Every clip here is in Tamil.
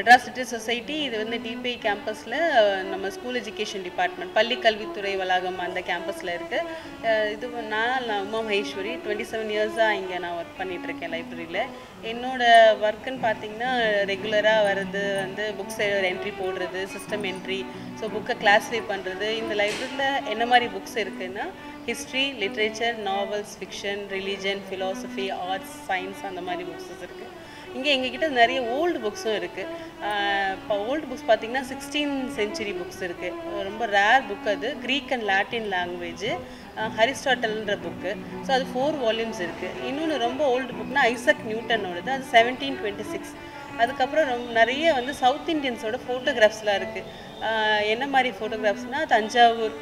மெட்ராஸ் சிட்டி சொசைட்டி இது வந்து டிபிஐ கேம்பஸில் நம்ம ஸ்கூல் எஜுகேஷன் டிபார்ட்மெண்ட் பள்ளி கல்வித்துறை வளாகம் அந்த கேம்பஸில் இருக்குது இது நான் நான் உமா மகேஸ்வரி டுவெண்ட்டி செவன் இயர்ஸாக இங்கே நான் ஒர்க் பண்ணிகிட்ருக்கேன் லைப்ரரியில் என்னோட ஒர்க்குன்னு பார்த்தீங்கன்னா ரெகுலராக வர்றது வந்து புக்ஸ் என்ட்ரி போடுறது சிஸ்டம் என்ட்ரி ஸோ புக்கை கிளாஸிஃபை பண்ணுறது இந்த லைப்ரரியில் என்ன மாதிரி புக்ஸ் இருக்குதுன்னா history literature novels fiction religion philosophy arts science அந்த மாதிரி புக்ஸஸ் இருக்குது இங்கே எங்ககிட்ட நிறைய ஓல்டு புக்ஸும் இருக்குது இப்போ ஓல்டு புக்ஸ் பார்த்தீங்கன்னா சிக்ஸ்டீன் செஞ்சுரி புக்ஸ் இருக்குது ரொம்ப ரேர் புக் அது. க்ரீக் அண்ட் லாட்டின் லாங்குவேஜ் ஹரிஸ்டாட்டல்ன்ற புக்கு ஸோ அது ஃபோர் வால்யூம்ஸ் இருக்குது இன்னொன்று ரொம்ப ஓல்டு புக்னா ஐசக் நியூட்டனோடது அது செவன்டீன் டுவெண்ட்டி சிக்ஸ் அதுக்கப்புறம் ரொம்ப நிறைய வந்து சவுத் இந்தியன்ஸோட ஃபோட்டோகிராஃப்ஸ்லாம் இருக்குது என்ன மாதிரி ஃபோட்டோகிராஃப்ஸ்னால் தஞ்சாவூர்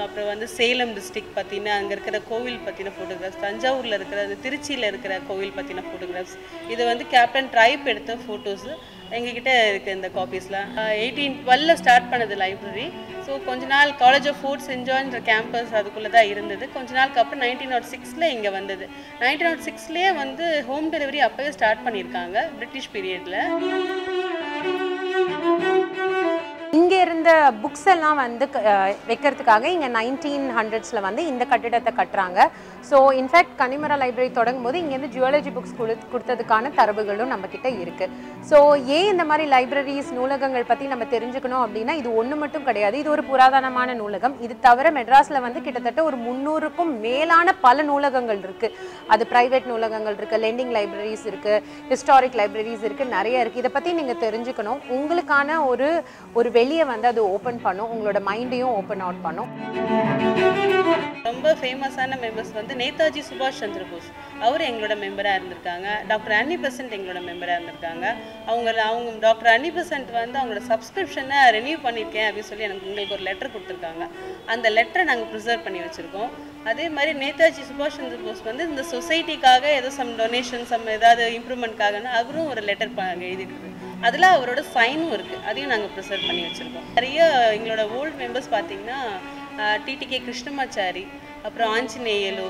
அப்புறம் வந்து சேலம் டிஸ்ட்ரிக்ட் பற்றின அங்கே இருக்கிற கோவில் பற்றின ஃபோட்டோகிராஃப்ஸ் தஞ்சாவூரில் இருக்கிற அந்த திருச்சியில் இருக்கிற கோவில் பற்றின ஃபோட்டோகிராஃப்ஸ் இது வந்து கேப்டன் ட்ரைப் எடுத்த ஃபோட்டோஸு எங்ககிட்ட இருக்குது இந்த காப்பீஸ்லாம் எயிட்டீன் டுவெல்ல ஸ்டார்ட் பண்ணது லைப்ரரி ஸோ கொஞ்ச நாள் காலேஜ் ஆஃப் ஃபோர்ட் என்ஜாய்ன்ற கேம்பஸ் அதுக்குள்ளே தான் இருந்தது. கொஞ்ச நாளுக்கு அப்புறம் நைன்டீன் நாட் சிக்ஸில் இங்கே வந்தது. நைன்டீன் நாட் சிக்ஸ்லேயே வந்து ஹோம் டெலிவரி அப்போவே ஸ்டார்ட் பண்ணியிருக்காங்க பிரிட்டிஷ் பீரியடில் Yeah. இருந்த புக்ஸ் எல்லாம் வந்து க- வைக்கிறதுக்காக இங்கே நைன்டீன் ஹண்ட்ரட்ஸில் வந்து இந்த கட்டிடத்தை கட்டுறாங்க. ஸோ இன்ஃபேக்ட் கனிமரா லைப்ரரி தொடங்கும் போது இங்கேருந்து ஜுவாலஜி புக்ஸ் கொடு கொடுத்ததுக்கான தரவுகளும் நம்மக்கிட்ட இருக்குது ஸோ ஏன் இந்த மாதிரி லைப்ரரிஸ் நூலகங்கள் பற்றி நம்ம தெரிஞ்சுக்கணும் அப்படின்னா இது ஒன்று மட்டும் கிடையாது. இது ஒரு புராதனமான நூலகம். இது தவிர மெட்ராஸில் வந்து கிட்டத்தட்ட ஒரு முந்நூறுக்கும் மேலான பல நூலகங்கள் இருக்குது அது ப்ரைவேட் நூலகங்கள் இருக்குது லெண்டிங் லைப்ரரிஸ் இருக்குது ஹிஸ்டாரிக் லைப்ரரிஸ் இருக்குது நிறைய இருக்குது இதை பற்றி நீங்கள் தெரிஞ்சுக்கணும். உங்களுக்கான ஒரு ஒரு வெளியே வந்து அது ஓப்பன் பண்ணும். உங்களோட மைண்டையும் ஓப்பன் அவுட் பண்ணும். ரொம்ப ஃபேமஸான மெம்பர்ஸ் வந்து நேதாஜி சுபாஷ் சந்திர போஸ். அவர் எங்களோட மெம்பராக இருந்திருக்காங்க. டாக்டர் அன்னி பெசன்ட் எங்களோட மெம்பராக இருந்திருக்காங்க. அவங்க அவங்க டாக்டர் அன்னி பெசன்ட் வந்து அவங்களோட சப்ஸ்கிரிப்ஷனை ரெனியூ பண்ணியிருக்கேன் அப்படின்னு சொல்லி எனக்கு உங்களுக்கு ஒரு லெட்டர் கொடுத்துருக்காங்க. அந்த லெட்டரை நாங்கள் ப்ரிசர்வ் பண்ணி வச்சுருக்கோம். அதே மாதிரி நேதாஜி சுபாஷ் சந்திர போஸ் வந்து இந்த சொசைட்டிக்காக ஏதோ சம் டொனேஷன் சம் ஏதாவது இம்ப்ரூவ்மெண்ட்காகன்னு அவரும் ஒரு லெட்டர் எழுதிட்டு அதில் அவரோட சைனும் இருக்குது அதையும் நாங்கள் ப்ரிசர்வ் பண்ணி வச்சுருக்கோம். நிறைய எங்களோட ஓல்டு மெம்பர்ஸ் பார்த்தீங்கன்னா டிடிகே கிருஷ்ணமாச்சாரி அப்புறம் ஆஞ்சநேயலு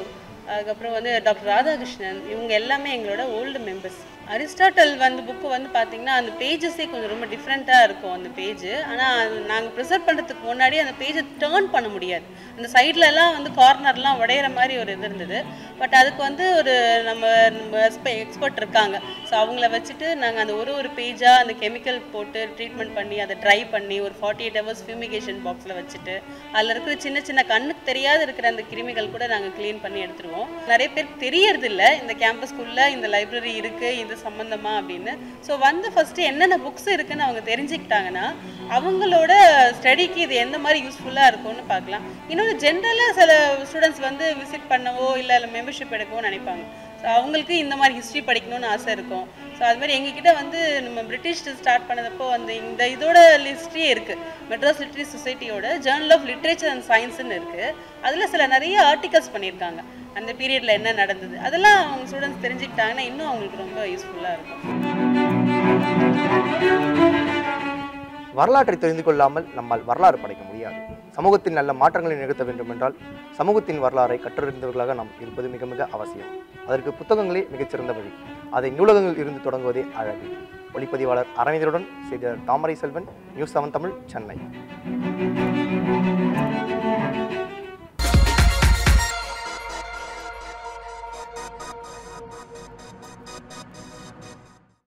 அதுக்கப்புறம் வந்து டாக்டர் ராதாகிருஷ்ணன் இவங்க எல்லாமே எங்களோட ஓல்டு மெம்பர்ஸ் அரிஸ்டாட்டல் வந்து புக்கு வந்து பார்த்தீங்கன்னா அந்த பேஜஸே கொஞ்சம் ரொம்ப டிஃப்ரெண்ட்டாக இருக்கும் அந்த பேஜ் ஆனால் நாங்கள் ப்ரிசர்வ் பண்ணுறதுக்கு முன்னாடி அந்த பேஜை டேர்ன் பண்ண முடியாது. அந்த சைட்லலாம் வந்து கார்னர்லாம் உடையிற மாதிரி ஒரு இது இருந்தது. பட் அதுக்கு வந்து ஒரு நம்ம எக்ஸ்பர்ட் இருக்காங்க. ஸோ அவங்கள வச்சுட்டு நாங்கள் அந்த ஒரு ஒரு பேஜாக அந்த கெமிக்கல் போட்டு ட்ரீட்மெண்ட் பண்ணி அதை ட்ரை பண்ணி ஒரு ஃபார்ட்டி எயிட் ஹவர்ஸ் ஃபியூமிகேஷன் பாக்ஸில் வச்சுட்டு அதில் இருக்கிற சின்ன சின்ன கண்ணுக்கு தெரியாத இருக்கிற அந்த கிருமிகள் கூட நாங்கள் க்ளீன் பண்ணி எடுத்துருவோம். நிறைய பேருக்கு தெரியறதில்ல. இந்த கேம்பஸ்குள்ளே இந்த லைப்ரரி இருக்குது இது சம்மந்தமா அப்படின்னு. ஸோ வந்து ஃபஸ்ட்டு என்னென்ன புக்ஸ் இருக்குன்னு அவங்க தெரிஞ்சுக்கிட்டாங்கன்னா அவங்களோட ஸ்டடிக்கு இது எந்த மாதிரி யூஸ்ஃபுல்லாக இருக்கும்னு பார்க்கலாம். இன்னொன்று ஜென்ரலாக சில ஸ்டூடெண்ட்ஸ் வந்து விசிட் பண்ணவோ இல்லை மெம்பர்ஷிப் எடுக்கவோ நினைப்பாங்க. ஸோ அவங்களுக்கு இந்த மாதிரி ஹிஸ்ட்ரி படிக்கணும்னு ஆசை இருக்கும். ஸோ அது மாதிரி எங்ககிட்ட வந்து நம்ம பிரிட்டிஷ் ஸ்டார்ட் பண்ணதப்போ வந்து இந்த இதோட ஹிஸ்ட்ரியே இருக்குது மெட்ராஸ் லிட்ரரி சொசைட்டியோட ஜேர்னல் ஆஃப் லிட்ரேச்சர் அண்ட் சயின்ஸ்னு இருக்குது அதில் சில நிறைய ஆர்டிகல்ஸ் பண்ணியிருக்காங்க. அந்த பீரியடில் என்ன நடந்தது? அதெல்லாம் அவங்க ஸ்டூடெண்ட்ஸ் தெரிஞ்சுக்கிட்டாங்கன்னா இன்னும் அவங்களுக்கு ரொம்ப யூஸ்ஃபுல்லாக இருக்கும். வரலாற்றை தெரிந்து கொள்ளாமல் நம்மால் வரலாறு படைக்க முடியாது. சமூகத்தில் நல்ல மாற்றங்களை நிகழ்த்த வேண்டும் என்றால் சமூகத்தின் வரலாறை கற்றறிந்தவர்களாக நாம் இருப்பது மிக மிக அவசியம். அதற்கு புத்தகங்களே மிகச்சிறந்த வழி. அதை நூலகங்களில் இருந்து தொடங்குவதே அழகு. ஒளிப்பதிவாளர் அரவிந்தருடன் செய்தியாளர் தாமரை செல்வன் நியூஸ் செவன் தமிழ் சென்னை.